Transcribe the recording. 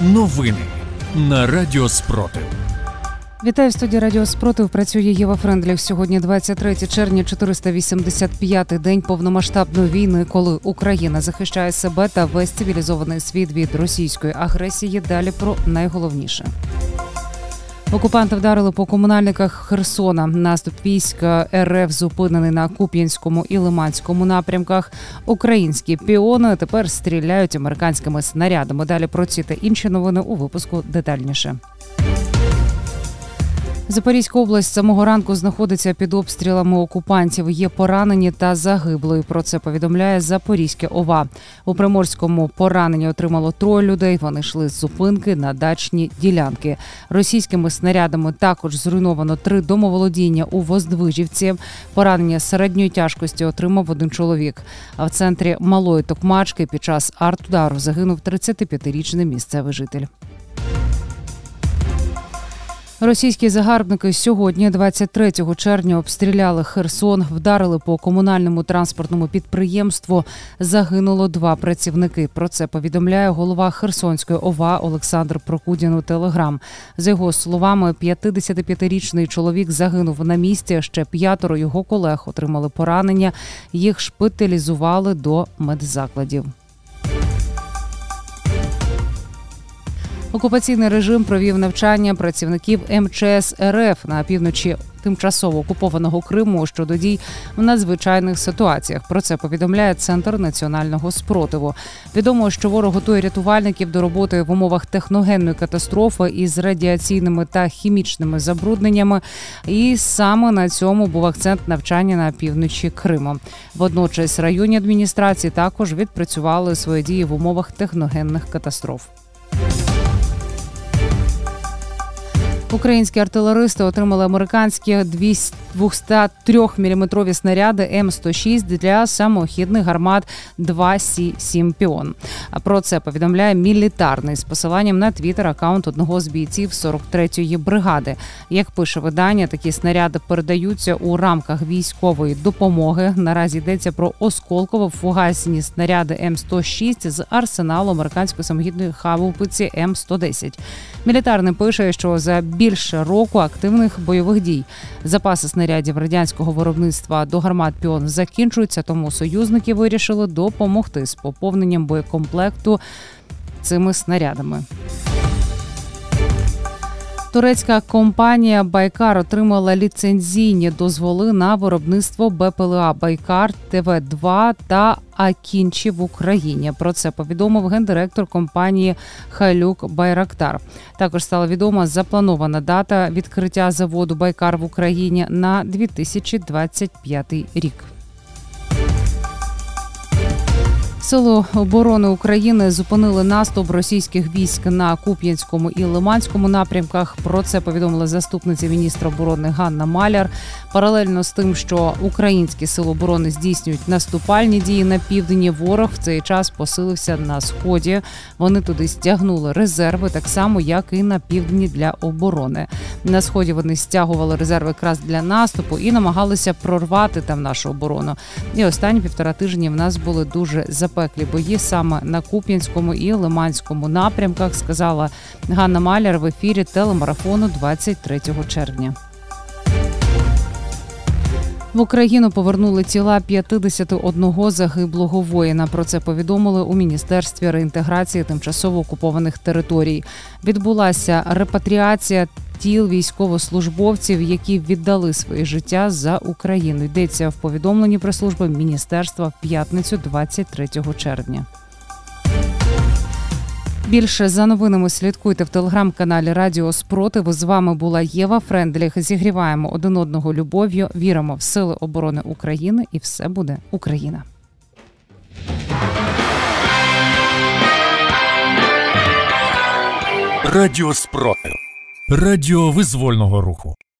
Новини на Радіо Спротив. Вітаю в студії Радіо Спротив. Працює Єва Френдліх. Сьогодні 23 червня, 485-й день повномасштабної війни, коли Україна захищає себе та весь цивілізований світ від російської агресії. Далі про найголовніше. Окупанти вдарили по комунальниках Херсона. Наступ війська РФ зупинений на Куп'янському і Лиманському напрямках. Українські піони тепер стріляють американськими снарядами. Далі про ці та інші новини у випуску детальніше. Запорізька область самого ранку знаходиться під обстрілами окупантів. Є поранені та загиблої. Про це повідомляє Запорізьке ОВА. У Приморському поранені отримало троє людей. Вони йшли з зупинки на дачні ділянки. Російськими снарядами також зруйновано три домоволодіння у Воздвижівці. Поранення середньої тяжкості отримав один чоловік. А в центрі малої токмачки під час артудару загинув 35-річний місцевий житель. Російські загарбники сьогодні, 23 червня, обстріляли Херсон, вдарили по комунальному транспортному підприємству. Загинуло два працівники. Про це повідомляє голова Херсонської ОВА Олександр Прокудін у Телеграм. За його словами, 55-річний чоловік загинув на місці. Ще п'ятеро його колег отримали поранення. Їх шпиталізували до медзакладів. Окупаційний режим провів навчання працівників МЧС РФ на півночі тимчасово окупованого Криму щодо дій в надзвичайних ситуаціях. Про це повідомляє центр національного спротиву. Відомо, що ворог готує рятувальників до роботи в умовах техногенної катастрофи із радіаційними та хімічними забрудненнями. І саме на цьому був акцент навчання на півночі Криму. Водночас районні адміністрації також відпрацювали свої дії в умовах техногенних катастроф. Українські артилеристи отримали американські 203-мм снаряди М106 для самохідних гармат 2С7 Піон. Про це повідомляє мілітарний з посиланням на твіттер аккаунт одного з бійців 43-ї бригади. Як пише видання, такі снаряди передаються у рамках військової допомоги. Наразі йдеться про осколково-фугасні снаряди М106 з арсеналу американської самохідної хавупиці М110. Мілітарний пише, що за більше року активних бойових дій запаси снарядів радянського виробництва до гармат піон закінчуються, тому союзники вирішили допомогти з поповненням боєкомплекту цими снарядами. Турецька компанія Байкар отримала ліцензійні дозволи на виробництво БПЛА Байкар ТВ 2 та Акінші в Україні. Про це повідомив гендиректор компанії Хайлюк Байрактар. Також стала відома запланована дата відкриття заводу Байкар в Україні на 2025 рік. Сили оборони України зупинили наступ російських військ на Куп'янському і Лиманському напрямках. Про це повідомила заступниця міністра оборони Ганна Маляр. Паралельно з тим, що українські сили оборони здійснюють наступальні дії на південні, ворог в цей час посилився на сході. Вони туди стягнули резерви, так само як і на півдні для оборони. На сході вони стягували резерви якраз для наступу і намагалися прорвати там нашу оборону. І останні півтора тижні в нас були дуже запеклі бої саме на Куп'янському і Лиманському напрямках. Сказала Ганна Маляр в ефірі телемарафону 23 червня. В Україну повернули тіла 51 загиблого воїна. Про це повідомили у міністерстві реінтеграції тимчасово окупованих територій. Відбулася репатріація тіл військовослужбовців, які віддали своє життя за Україну. Йдеться в повідомленні прес служби міністерства в п'ятницю, 23 червня. Більше за новинами слідкуйте в телеграм-каналі Радіо Спротиву. З вами була Єва Френдліх. Зігріваємо один одного любов'ю. Віримо в сили оборони України, і все буде Україна. Радіо Спротив. Радіо визвольного руху.